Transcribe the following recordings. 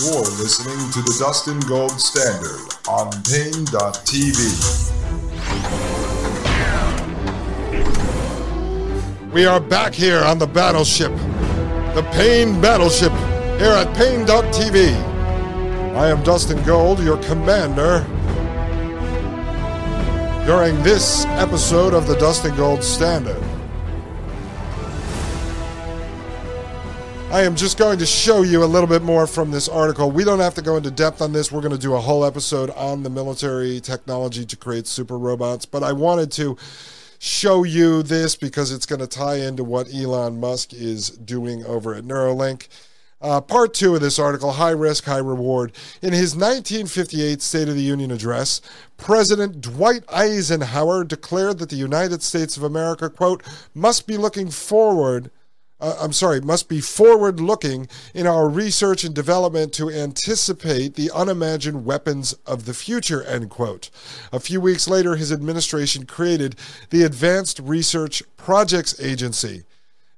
You're listening to the Dustin Gold Standard on Paine.tv. We are back here on the battleship, the Paine Battleship, here at Paine.tv. I am Dustin Gold, your commander. During this episode of the Dustin Gold Standard, I am just going to show you a little bit more from this article. We don't have to go into depth on this. We're going to do a whole episode on the military technology to create super robots, but I wanted to show you this because it's going to tie into what Elon Musk is doing over at Neuralink. Uh, part two of this article High Risk, High Reward. In his 1958 State of the Union address, President Dwight Eisenhower declared that the United States of America, quote, must be looking forward uh, I'm sorry, must be forward looking in our research and development to anticipate the unimagined weapons of the future, end quote. A few weeks later, his administration created the Advanced Research Projects Agency,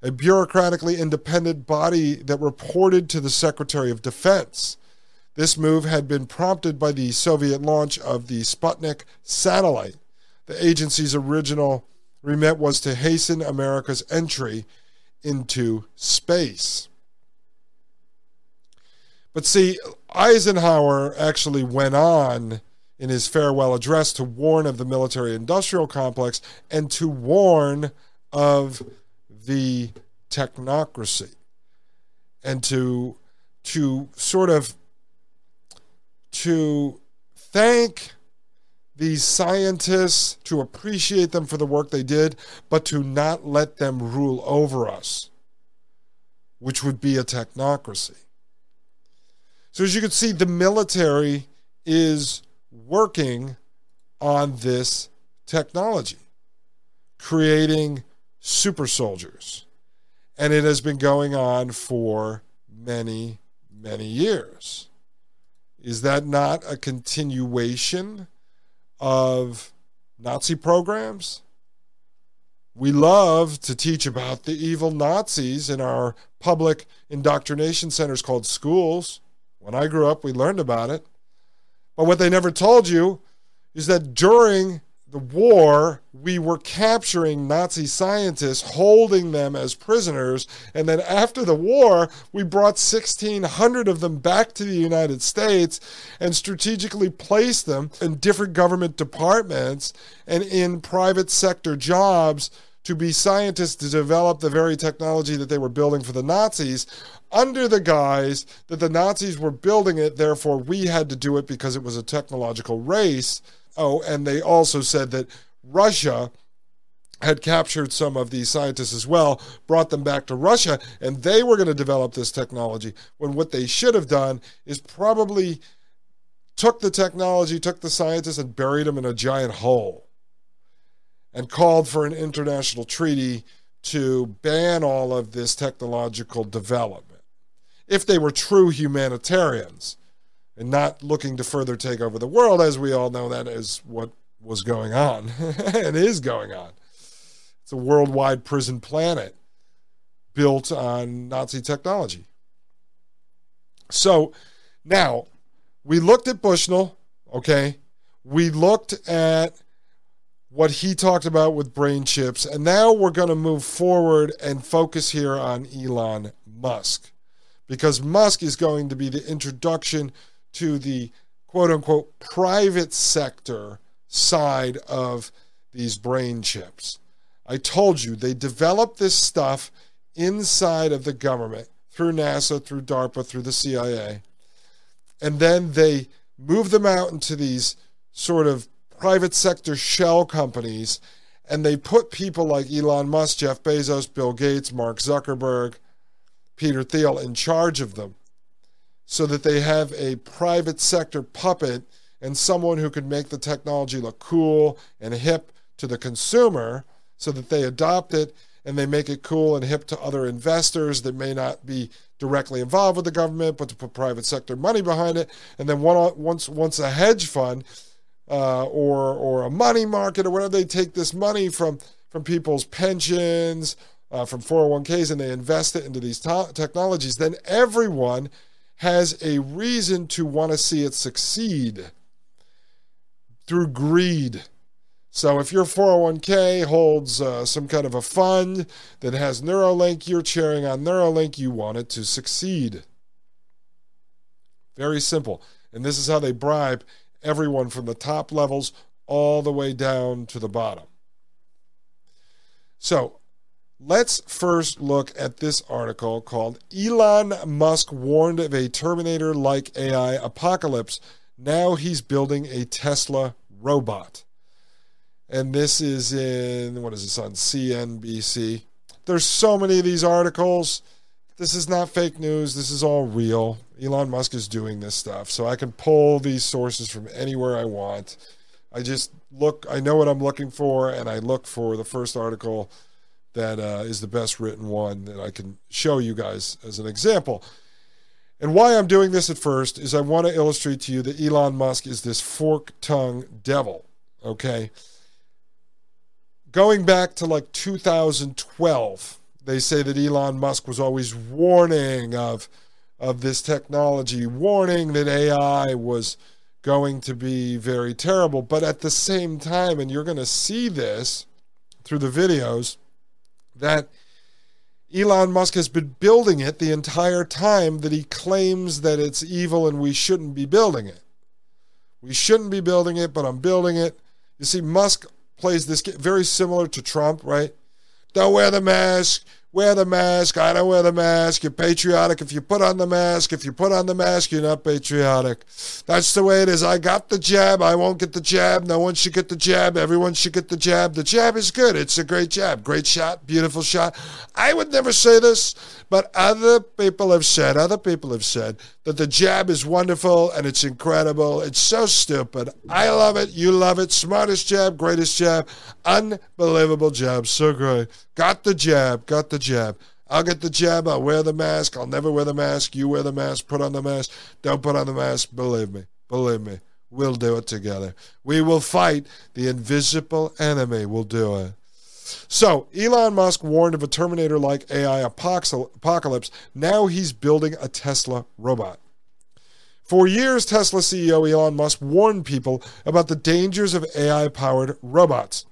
a bureaucratically independent body that reported to the Secretary of Defense. This move had been prompted by the Soviet launch of the Sputnik satellite. The agency's original remit was to hasten America's entry into space. But see, Eisenhower actually went on in his farewell address to warn of the military industrial complex and to warn of the technocracy and to to sort of to thank these scientists, to appreciate them for the work they did, but to not let them rule over us, which would be a technocracy. So, as you can see, the military is working on this technology, creating super soldiers. And it has been going on for many, many years. Is that not a continuation of Nazi programs. We love to teach about the evil Nazis in our public indoctrination centers called schools. When I grew up, we learned about it. But what they never told you is that during the war, we were capturing Nazi scientists, holding them as prisoners. And then after the war, we brought 1,600 of them back to the United States and strategically placed them in different government departments and in private sector jobs to be scientists to develop the very technology that they were building for the Nazis under the guise that the Nazis were building it, therefore we had to do it because it was a technological race Oh, and they also said that Russia had captured some of these scientists as well, brought them back to Russia, and they were going to develop this technology. When what they should have done is probably took the technology, took the scientists, and buried them in a giant hole and called for an international treaty to ban all of this technological development. If they were true humanitarians, and not looking to further take over the world, as we all know that is what was going on and is going on. It's a worldwide prison planet built on Nazi technology. So now we looked at Bushnell, okay? We looked at what he talked about with brain chips, and now we're going to move forward and focus here on Elon Musk because Musk is going to be the introduction to the quote unquote private sector side of these brain chips. I told you they developed this stuff inside of the government through NASA, through DARPA, through the CIA. And then they move them out into these sort of private sector shell companies. And they put people like Elon Musk, Jeff Bezos, Bill Gates, Mark Zuckerberg, Peter Thiel in charge of them so that they have a private sector puppet and someone who can make the technology look cool and hip to the consumer so that they adopt it and they make it cool and hip to other investors that may not be directly involved with the government but to put private sector money behind it. And then one, once once a hedge fund uh, or or a money market or whatever they take this money from from people's pensions uh, from 401ks and they invest it into these to- technologies, then everyone has a reason to want to see it succeed through greed. So if your 401k holds uh, some kind of a fund that has Neuralink, you're cheering on Neuralink, you want it to succeed. Very simple. And this is how they bribe everyone from the top levels all the way down to the bottom. So Let's first look at this article called Elon Musk Warned of a Terminator like AI Apocalypse. Now he's building a Tesla robot. And this is in, what is this on CNBC? There's so many of these articles. This is not fake news. This is all real. Elon Musk is doing this stuff. So I can pull these sources from anywhere I want. I just look, I know what I'm looking for, and I look for the first article that uh, is the best written one that I can show you guys as an example. And why I'm doing this at first is I want to illustrate to you that Elon Musk is this fork tongue devil. Okay. Going back to like 2012, they say that Elon Musk was always warning of, of this technology, warning that AI was going to be very terrible. But at the same time, and you're going to see this through the videos, that Elon Musk has been building it the entire time that he claims that it's evil and we shouldn't be building it. We shouldn't be building it, but I'm building it. You see, Musk plays this very similar to Trump, right? Don't wear the mask wear the mask. I don't wear the mask. You're patriotic if you put on the mask. If you put on the mask, you're not patriotic. That's the way it is. I got the jab. I won't get the jab. No one should get the jab. Everyone should get the jab. The jab is good. It's a great jab. Great shot. Beautiful shot. I would never say this, but other people have said, other people have said that the jab is wonderful and it's incredible. It's so stupid. I love it. You love it. Smartest jab, greatest jab. Unbelievable jab. So great. Got the jab. Got the jab. I'll get the jab. I'll wear the mask. I'll never wear the mask. You wear the mask. Put on the mask. Don't put on the mask. Believe me. Believe me. We'll do it together. We will fight the invisible enemy. We'll do it. So, Elon Musk warned of a Terminator like AI apocalypse. Now he's building a Tesla robot. For years, Tesla CEO Elon Musk warned people about the dangers of AI powered robots,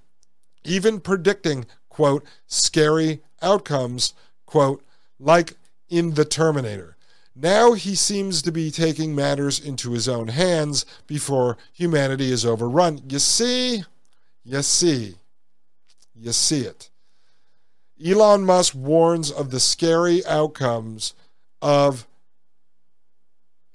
even predicting, quote, scary outcomes, quote, like in The Terminator. Now he seems to be taking matters into his own hands before humanity is overrun. You see? You see. You see it. Elon Musk warns of the scary outcomes of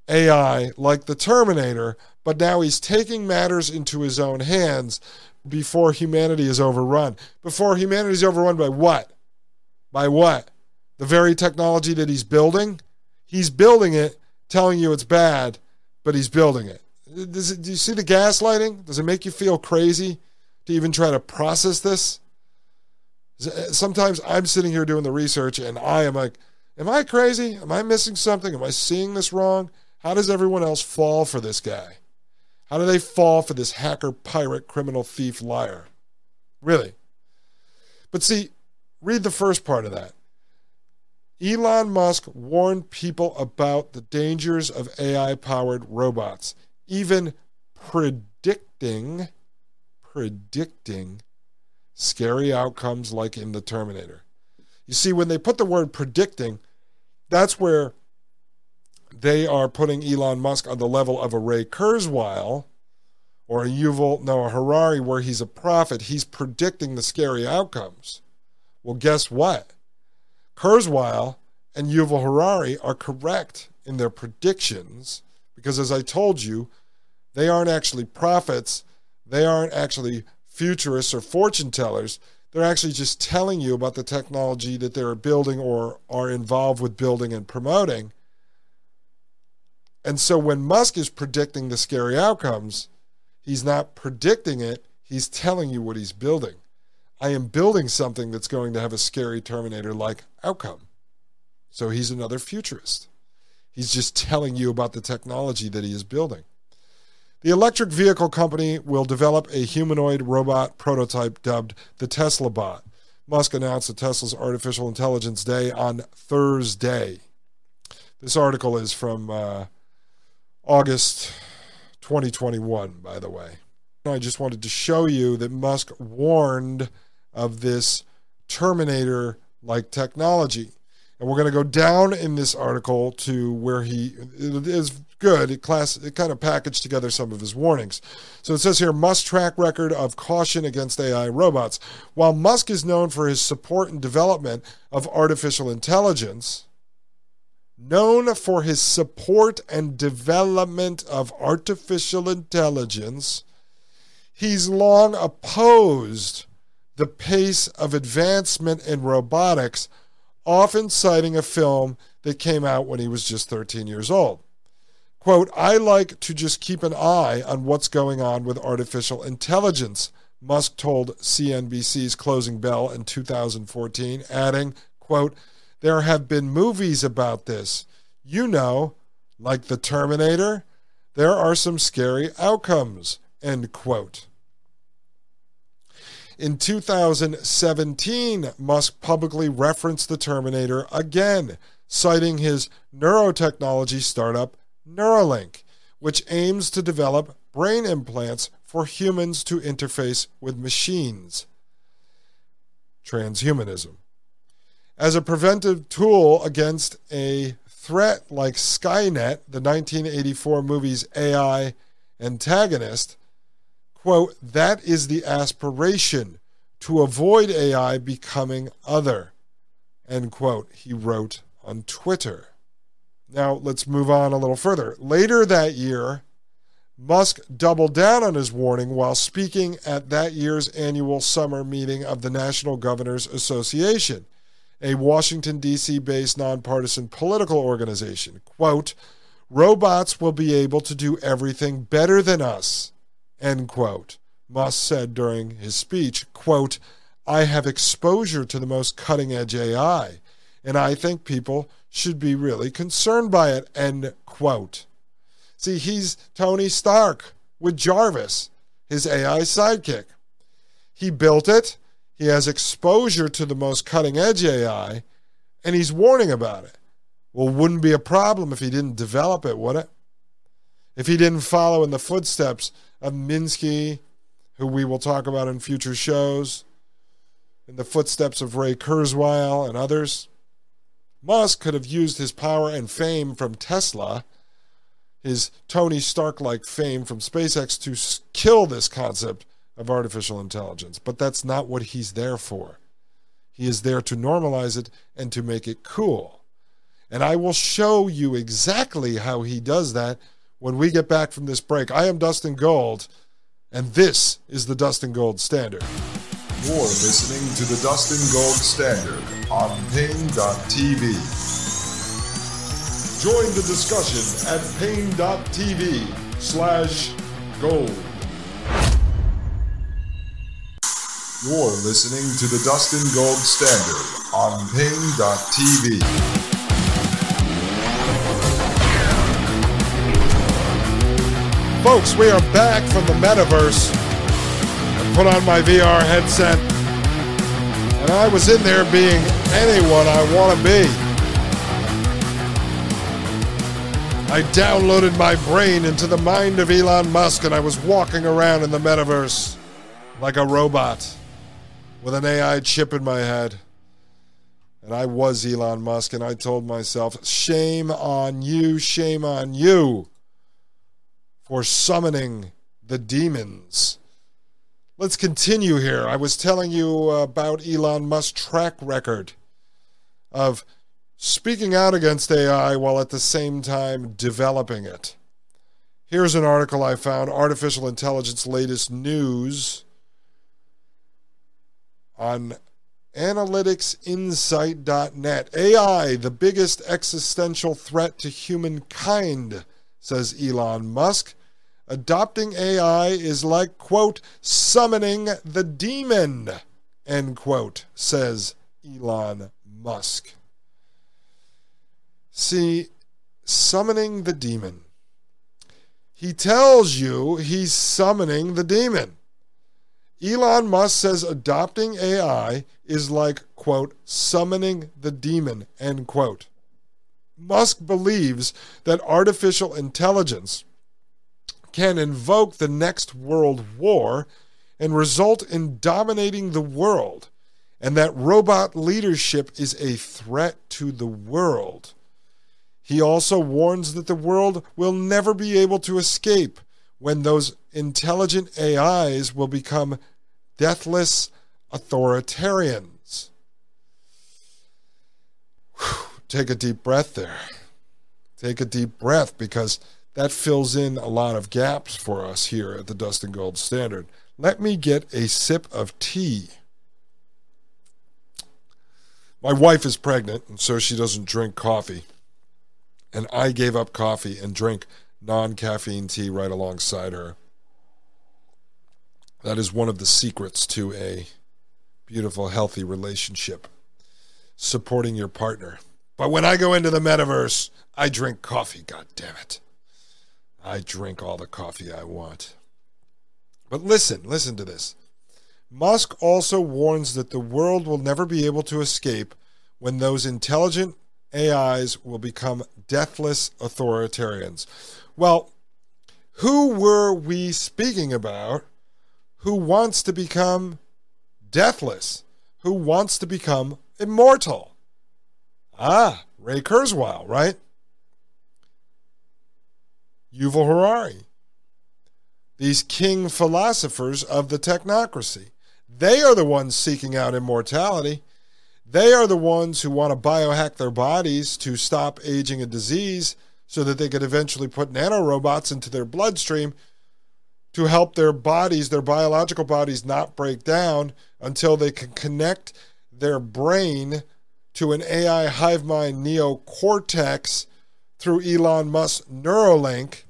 AI like the Terminator, but now he's taking matters into his own hands before humanity is overrun. Before humanity is overrun by what? By what? The very technology that he's building? He's building it, telling you it's bad, but he's building it. It do you see the gaslighting? Does it make you feel crazy to even try to process this? Eh, sometimes I'm sitting here doing the research and I am like, am I crazy? Am I missing something? Am I seeing this wrong? How does everyone else fall for this guy? How do they fall for this hacker, pirate, criminal, thief, liar? Really? But see, read the first part of that. Elon Musk warned people about the dangers of AI powered robots, even predicting, predicting scary outcomes like in the Terminator. You see, when they put the word predicting, that's where they are putting Elon Musk on the level of a Ray Kurzweil or a Yuval Noah Harari, where he's a prophet. He's predicting the scary outcomes. Well, guess what? Kurzweil and Yuval Harari are correct in their predictions because, as I told you, they aren't actually prophets. They aren't actually futurists or fortune tellers. They're actually just telling you about the technology that they're building or are involved with building and promoting. And so when Musk is predicting the scary outcomes, he's not predicting it, he's telling you what he's building. I am building something that's going to have a scary Terminator like outcome. So he's another futurist. He's just telling you about the technology that he is building. The electric vehicle company will develop a humanoid robot prototype dubbed the Tesla Bot. Musk announced at Tesla's Artificial Intelligence Day on Thursday. This article is from uh, August 2021, by the way. I just wanted to show you that Musk warned of this Terminator like technology. And we're going to go down in this article to where he is good. It class it kind of packaged together some of his warnings. So it says here Musk track record of caution against AI robots. While Musk is known for his support and development of artificial intelligence, known for his support and development of artificial intelligence, he's long opposed the pace of advancement in robotics, often citing a film that came out when he was just 13 years old. Quote, I like to just keep an eye on what's going on with artificial intelligence, Musk told CNBC's Closing Bell in 2014, adding, quote, there have been movies about this. You know, like The Terminator, there are some scary outcomes, end quote. In 2017, Musk publicly referenced the Terminator again, citing his neurotechnology startup Neuralink, which aims to develop brain implants for humans to interface with machines. Transhumanism. As a preventive tool against a threat like Skynet, the 1984 movie's AI antagonist, quote, that is the aspiration to avoid AI becoming other, end quote, he wrote on Twitter. Now, let's move on a little further. Later that year, Musk doubled down on his warning while speaking at that year's annual summer meeting of the National Governors Association, a Washington, D.C. based nonpartisan political organization. Quote, robots will be able to do everything better than us End quote. Musk said during his speech, quote, I have exposure to the most cutting edge AI, and I think people should be really concerned by it, end quote. See, he's Tony Stark with Jarvis, his AI sidekick. He built it, he has exposure to the most cutting edge AI, and he's warning about it. Well, wouldn't be a problem if he didn't develop it, would it? If he didn't follow in the footsteps of Minsky, who we will talk about in future shows, in the footsteps of Ray Kurzweil and others. Musk could have used his power and fame from Tesla, his Tony Stark like fame from SpaceX, to kill this concept of artificial intelligence. But that's not what he's there for. He is there to normalize it and to make it cool. And I will show you exactly how he does that when we get back from this break. I am Dustin Gold, and this is the Dustin Gold Standard. You're listening to the Dustin Gold Standard on Paine.tv. Join the discussion at Paine.tv slash gold. You're listening to the Dustin Gold Standard on Paine.tv. Folks, we are back from the metaverse. I put on my VR headset, and I was in there being anyone I want to be. I downloaded my brain into the mind of Elon Musk, and I was walking around in the metaverse like a robot with an AI chip in my head. And I was Elon Musk, and I told myself, shame on you, shame on you for summoning the demons. Let's continue here. I was telling you about Elon Musk's track record of speaking out against AI while at the same time developing it. Here's an article I found Artificial Intelligence Latest News on analyticsinsight.net. AI, the biggest existential threat to humankind, says Elon Musk. Adopting AI is like, quote, summoning the demon, end quote, says Elon Musk. See, summoning the demon. He tells you he's summoning the demon. Elon Musk says adopting AI is like, quote, summoning the demon, end quote. Musk believes that artificial intelligence can invoke the next world war and result in dominating the world, and that robot leadership is a threat to the world. He also warns that the world will never be able to escape when those intelligent AIs will become deathless authoritarians. Whew, take a deep breath there. Take a deep breath because that fills in a lot of gaps for us here at the Dustin Gold Standard. Let me get a sip of tea. My wife is pregnant, and so she doesn't drink coffee. And I gave up coffee and drink non caffeine tea right alongside her. That is one of the secrets to a beautiful, healthy relationship. Supporting your partner. But when I go into the metaverse, I drink coffee, god damn it. I drink all the coffee I want. But listen, listen to this. Musk also warns that the world will never be able to escape when those intelligent AIs will become deathless authoritarians. Well, who were we speaking about who wants to become deathless, who wants to become immortal? Ah, Ray Kurzweil, right? Yuval Harari, these king philosophers of the technocracy. They are the ones seeking out immortality. They are the ones who want to biohack their bodies to stop aging and disease so that they could eventually put nanorobots into their bloodstream to help their bodies, their biological bodies, not break down until they can connect their brain to an AI hive mind neocortex through Elon Musk's Neuralink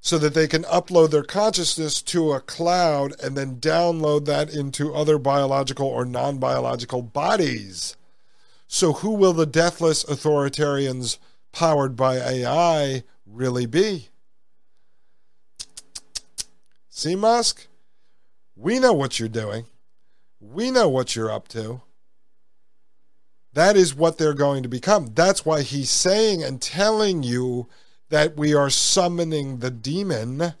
so that they can upload their consciousness to a cloud and then download that into other biological or non biological bodies. So, who will the deathless authoritarians powered by AI really be? See, Musk? We know what you're doing. We know what you're up to. That is what they're going to become. That's why he's saying and telling you that we are summoning the demon.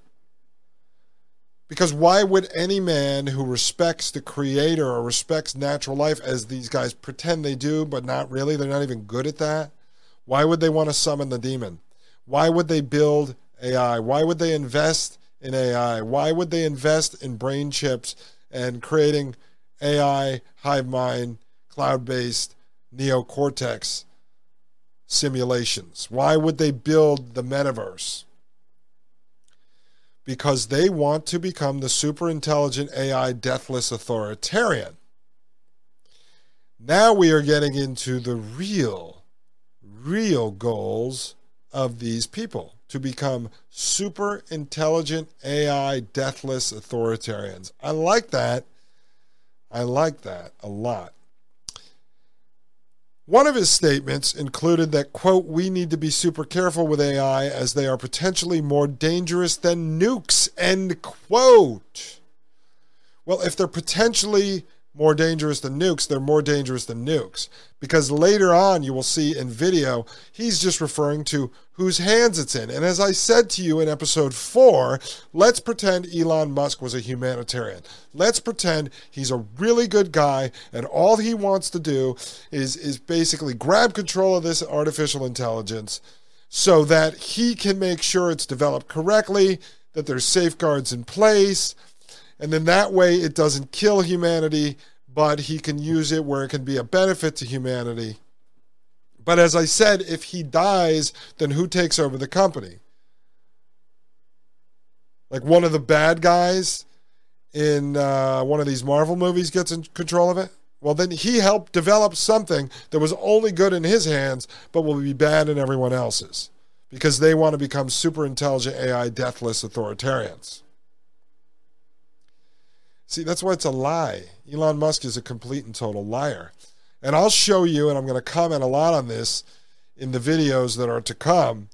Because why would any man who respects the creator or respects natural life, as these guys pretend they do, but not really, they're not even good at that, why would they want to summon the demon? Why would they build AI? Why would they invest in AI? Why would they invest in brain chips and creating AI, hive mind, cloud based neocortex simulations? Why would they build the metaverse? Because they want to become the super intelligent AI deathless authoritarian. Now we are getting into the real, real goals of these people to become super intelligent AI deathless authoritarians. I like that. I like that a lot. One of his statements included that, quote, we need to be super careful with AI as they are potentially more dangerous than nukes, end quote. Well, if they're potentially more dangerous than nukes, they're more dangerous than nukes. Because later on, you will see in video, he's just referring to whose hands it's in. And as I said to you in episode four, let's pretend Elon Musk was a humanitarian. Let's pretend he's a really good guy, and all he wants to do is, is basically grab control of this artificial intelligence so that he can make sure it's developed correctly, that there's safeguards in place, and then that way it doesn't kill humanity, but he can use it where it can be a benefit to humanity. But as I said, if he dies, then who takes over the company? Like one of the bad guys in uh, one of these Marvel movies gets in control of it? Well, then he helped develop something that was only good in his hands, but will be bad in everyone else's because they want to become super intelligent AI deathless authoritarians. See, that's why it's a lie. Elon Musk is a complete and total liar. And I'll show you, and I'm going to comment a lot on this in the videos that are to come,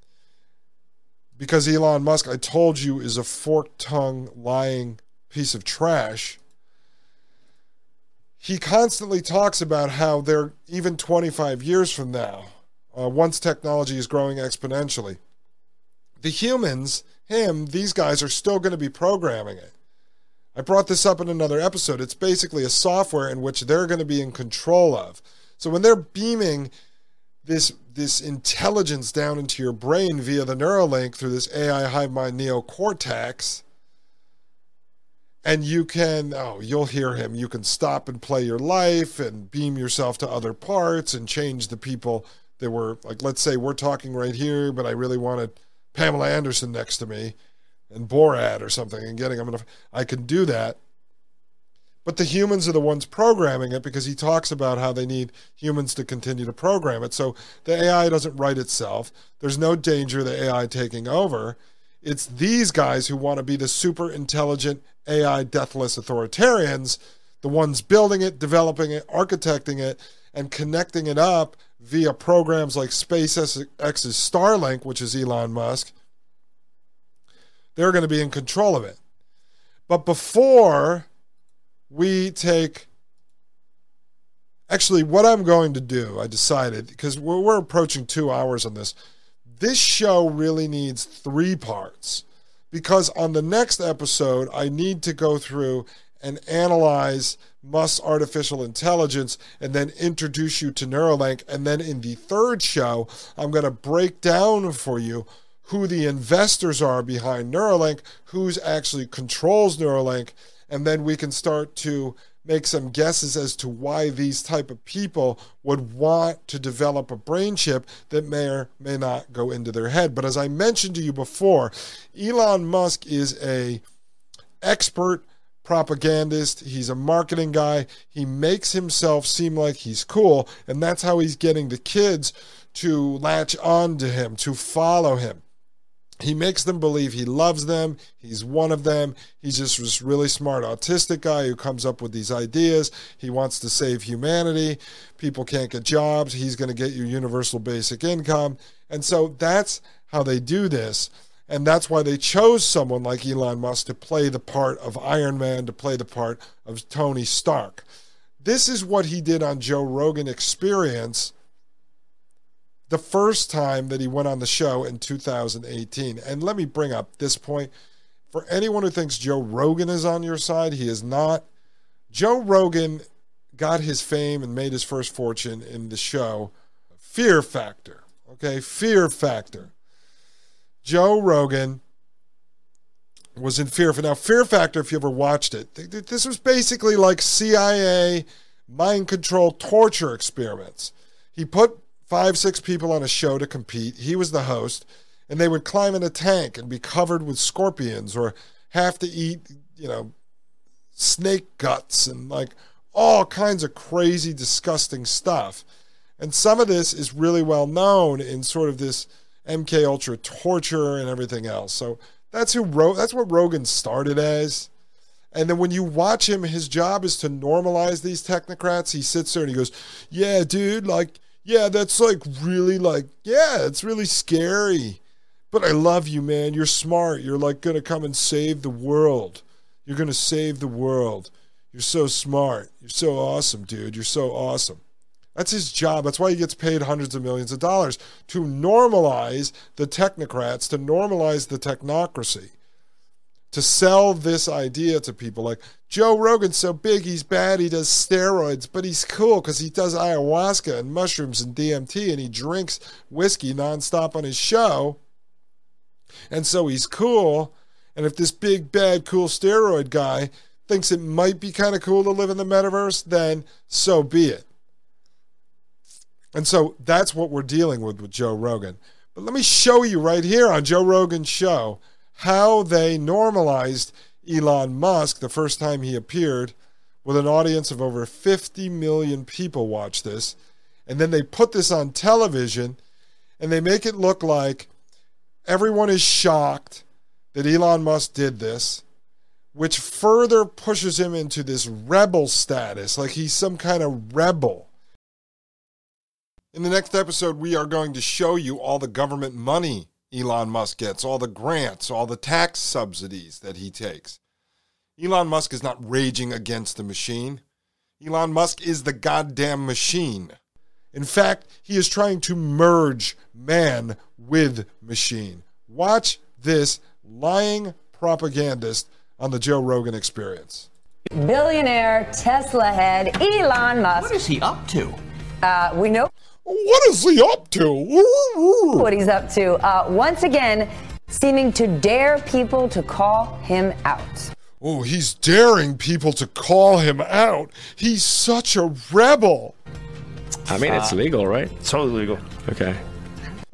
because Elon Musk, I told you, is a forked tongue, lying piece of trash. He constantly talks about how they're even 25 years from now, uh, once technology is growing exponentially, the humans, him, these guys are still going to be programming it. I brought this up in another episode. It's basically a software in which they're going to be in control of. So when they're beaming this this intelligence down into your brain via the Neuralink through this AI hive mind neocortex, and you can oh you'll hear him. You can stop and play your life and beam yourself to other parts and change the people that were like. Let's say we're talking right here, but I really wanted Pamela Anderson next to me and Borat or something and getting them. Enough. I can do that. But the humans are the ones programming it because he talks about how they need humans to continue to program it. So the AI doesn't write itself. There's no danger of the AI taking over. It's these guys who want to be the super intelligent AI deathless authoritarians, the ones building it, developing it, architecting it, and connecting it up via programs like SpaceX's Starlink, which is Elon Musk they're going to be in control of it. But before we take actually what i'm going to do i decided because we're, we're, approaching two hours on this this show really needs three parts because on the next episode i need to go through and analyze Musk's artificial intelligence and then introduce you to Neuralink. And then in the third show, I'm going to break down for you who the investors are behind Neuralink, who's actually controls Neuralink, and then we can start to make some guesses as to why these type of people would want to develop a brain chip that may or may not go into their head. But as I mentioned to you before, Elon Musk is a expert propagandist. He's a marketing guy. He makes himself seem like he's cool, and that's how he's getting the kids to latch on to him, to follow him he makes them believe he loves them. He's one of them. He's just this really smart autistic guy who comes up with these ideas. He wants to save humanity. People can't get jobs. He's going to get you universal basic income. And so that's how they do this. And that's why they chose someone like Elon Musk to play the part of Iron Man, to play the part of Tony Stark. This is what he did on Joe Rogan Experience the first time that he went on the show in 2018. And let me bring up this point. For anyone who thinks Joe Rogan is on your side, he is not. Joe Rogan got his fame and made his first fortune in the show Fear Factor. Okay, Fear Factor. Joe Rogan was in Fear Factor. Now, Fear Factor, if you ever watched it, this was basically like CIA mind control torture experiments. He put five, six people on a show to compete. He was the host, and they would climb in a tank and be covered with scorpions or have to eat, you know, snake guts and like all kinds of crazy, disgusting stuff. And some of this is really well known in sort of this MK Ultra torture and everything else. So that's who wrote. That's what Rogan started as. And then when you watch him, his job is to normalize these technocrats. He sits there and he goes, "Yeah, dude, like yeah, that's like really like, yeah, it's really scary. But I love you, man. You're smart. You're like going to come and save the world. You're going to save the world. You're so smart. You're so awesome, dude. You're so awesome. That's his job. That's why he gets paid hundreds of millions of dollars to normalize the technocrats, to normalize the technocracy, to sell this idea to people like Joe Rogan's so big, he's bad, he does steroids, but he's cool because he does ayahuasca and mushrooms and DMT and he drinks whiskey nonstop on his show. And so he's cool. And if this big, bad, cool steroid guy thinks it might be kind of cool to live in the metaverse, then so be it. And so that's what we're dealing with with Joe Rogan. But let me show you right here on Joe Rogan's show how they normalized Elon Musk the first time he appeared with an audience of over 50 million people watch this. And then they put this on television and they make it look like everyone is shocked that Elon Musk did this, which further pushes him into this rebel status, like he's some kind of rebel. In the next episode, we are going to show you all the government money Elon Musk gets, all the grants, all the tax subsidies that he takes. Elon Musk is not raging against the machine. Elon Musk is the goddamn machine. In fact, he is trying to merge man with machine. Watch this lying propagandist on the Joe Rogan experience. Billionaire Tesla head Elon Musk. What is he up to? Uh, we know What is he up to? what he's up to. Uh, once again, seeming to dare people to call him out. Oh, he's daring people to call him out. He's such a rebel. I mean, it's legal, right? Totally legal. Okay.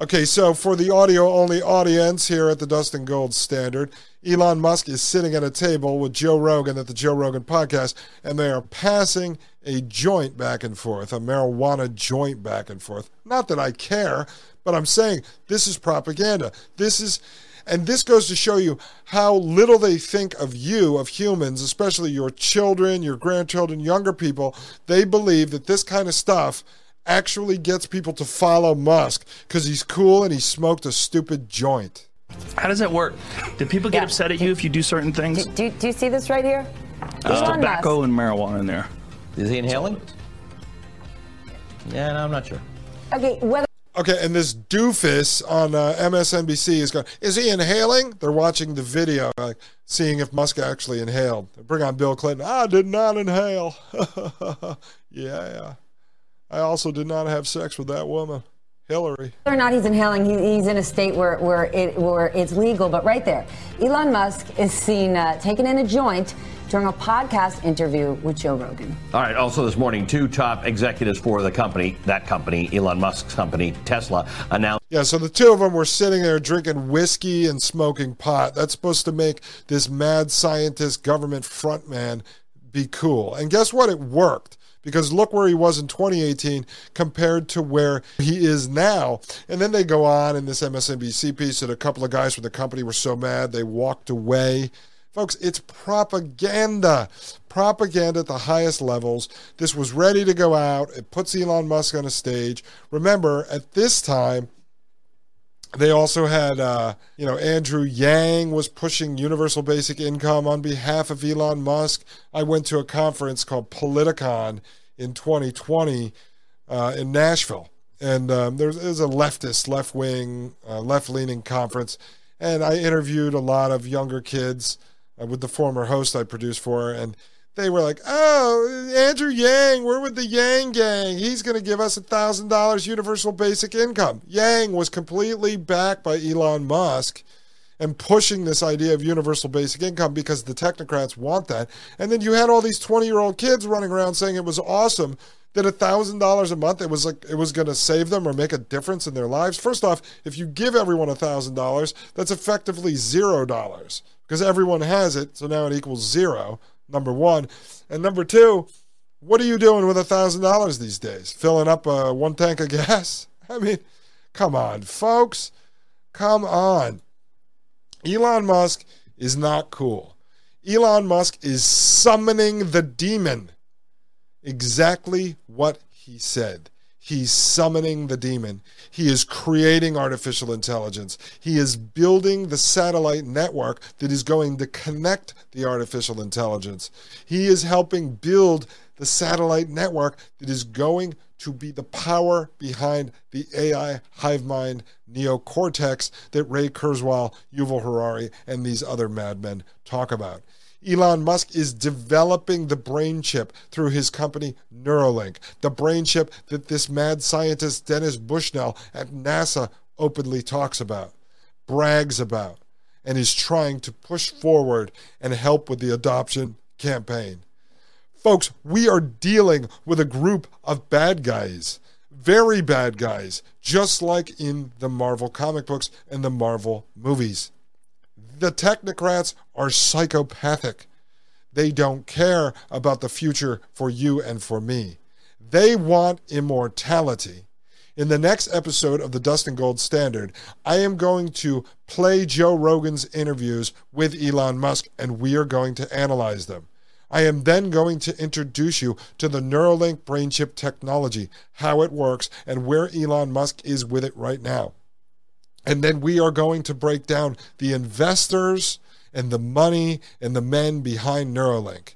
Okay, so for the audio only audience here at the Dustin Gold Standard, Elon Musk is sitting at a table with Joe Rogan at the Joe Rogan podcast, and they are passing a joint back and forth, a marijuana joint back and forth. Not that I care, but I'm saying this is propaganda. This is. And this goes to show you how little they think of you, of humans, especially your children, your grandchildren, younger people. They believe that this kind of stuff actually gets people to follow Musk because he's cool and he smoked a stupid joint. How does that work? Do people get Yeah. upset at you if you do certain things? Do, do, do you see this right here? There's Elon tobacco and marijuana in there. Is he inhaling? Yeah, no, I'm not sure. Okay, whether Okay, and this doofus on uh, MSNBC is going, is he inhaling? They're watching the video, like seeing if Musk actually inhaled. They bring on Bill Clinton. I did not inhale. yeah, yeah. I also did not have sex with that woman, Hillary. or not he's inhaling, he, he's in a state where, where, it, where it's legal. But right there, Elon Musk is seen uh, taking in a joint during a podcast interview with Joe Rogan. All right. Also, this morning, two top executives for the company, that company, Elon Musk's company, Tesla, announced Yeah, so the two of them were sitting there drinking whiskey and smoking pot. That's supposed to make this mad scientist government frontman be cool. And guess what? It worked. Because look where he was in 2018 compared to where he is now. And then they go on in this MSNBC piece that a couple of guys from the company were so mad they walked away. Folks, it's propaganda. Propaganda at the highest levels. This was ready to go out. It puts Elon Musk on a stage. Remember, at this time, they also had, uh, you know, Andrew Yang was pushing universal basic income on behalf of Elon Musk. I went to a conference called Politicon in 2020 uh, in Nashville, and um, there's, a leftist, left wing, uh, left leaning conference, and I interviewed a lot of younger kids uh, with the former host I produced for, and they were like, "Oh, Andrew Yang, we're with the Yang Gang. He's going to give us a thousand dollars universal basic income." Yang was completely backed by Elon Musk and pushing this idea of universal basic income because the technocrats want that. And then you had all these twenty-year-old kids running around saying it was awesome that a thousand dollars a month it was like it was going to save them or make a difference in their lives. First off, if you give everyone a thousand dollars, that's effectively zero dollars because everyone has it, so now it equals zero. Number one, and number two, what are you doing with a thousand dollars these days? Filling up uh, one tank of gas? I mean, come on, folks, come on. Elon Musk is not cool. Elon Musk is summoning the demon. Exactly what he said. He's summoning the demon. He is creating artificial intelligence. He is building the satellite network that is going to connect the artificial intelligence. He is helping build the satellite network that is going to be the power behind the AI hive mind neocortex that Ray Kurzweil, Yuval Harari, and these other madmen talk about. Elon Musk is developing the brain chip through his company Neuralink, the brain chip that this mad scientist Dennis Bushnell at NASA openly talks about, brags about, and is trying to push forward and help with the adoption campaign. Folks, we are dealing with a group of bad guys, very bad guys, just like in the Marvel comic books and the Marvel movies. The technocrats are psychopathic. They don't care about the future for you and for me. They want immortality. In the next episode of the Dustin Gold Standard, I am going to play Joe Rogan's interviews with Elon Musk and we are going to analyze them. I am then going to introduce you to the Neuralink brain chip technology, how it works, and where Elon Musk is with it right now. And then we are going to break down the investors and the money and the men behind Neuralink.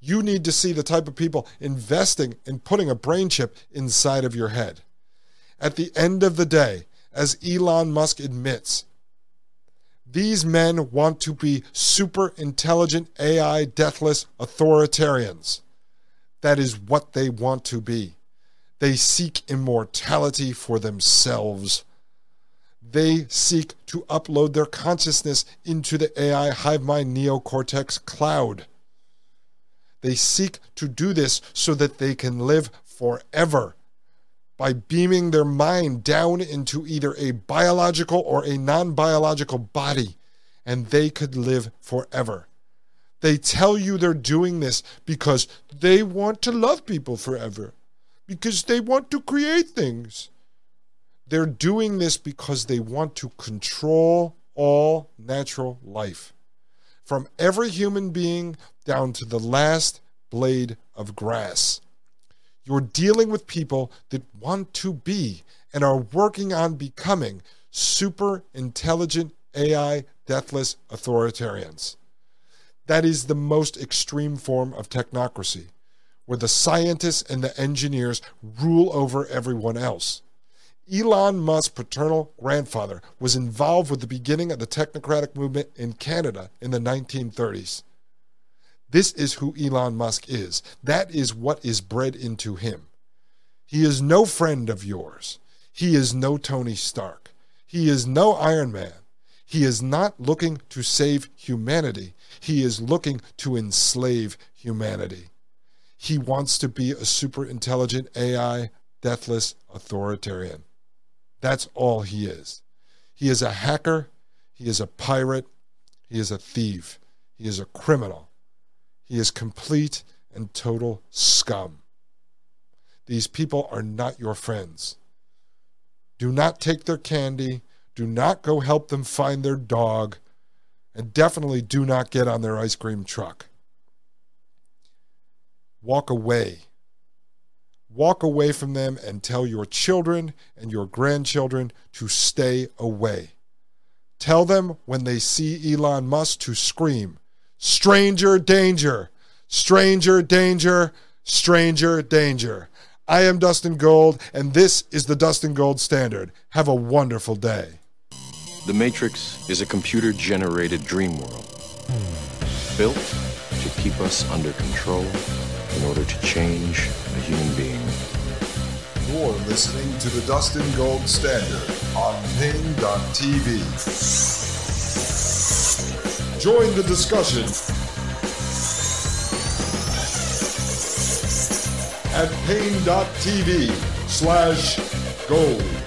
You need to see the type of people investing in putting a brain chip inside of your head. At the end of the day, as Elon Musk admits, these men want to be super intelligent AI deathless authoritarians. That is what they want to be. They seek immortality for themselves they seek to upload their consciousness into the AI HiveMind neocortex cloud. They seek to do this so that they can live forever by beaming their mind down into either a biological or a non biological body, and they could live forever. They tell you they're doing this because they want to love people forever, because they want to create things. They're doing this because they want to control all natural life, from every human being down to the last blade of grass. You're dealing with people that want to be and are working on becoming super intelligent AI deathless authoritarians. That is the most extreme form of technocracy, where the scientists and the engineers rule over everyone else. Elon Musk's paternal grandfather was involved with the beginning of the technocratic movement in Canada in the 1930s. This is who Elon Musk is. That is what is bred into him. He is no friend of yours. He is no Tony Stark. He is no Iron Man. He is not looking to save humanity. He is looking to enslave humanity. He wants to be a super intelligent AI, deathless authoritarian. That's all he is. He is a hacker. He is a pirate. He is a thief. He is a criminal. He is complete and total scum. These people are not your friends. Do not take their candy. Do not go help them find their dog. And definitely do not get on their ice cream truck. Walk away walk away from them and tell your children and your grandchildren to stay away. Tell them when they see Elon Musk to scream, Stranger danger, stranger danger, stranger danger. I am Dustin Gold, and this is the Dustin Gold Standard. Have a wonderful day. The Matrix is a computer generated dream world built to keep us under control in order to change a human being. You're listening to the Dustin Gold Standard on Paine.tv. Join the discussion at Paine.tv slash gold.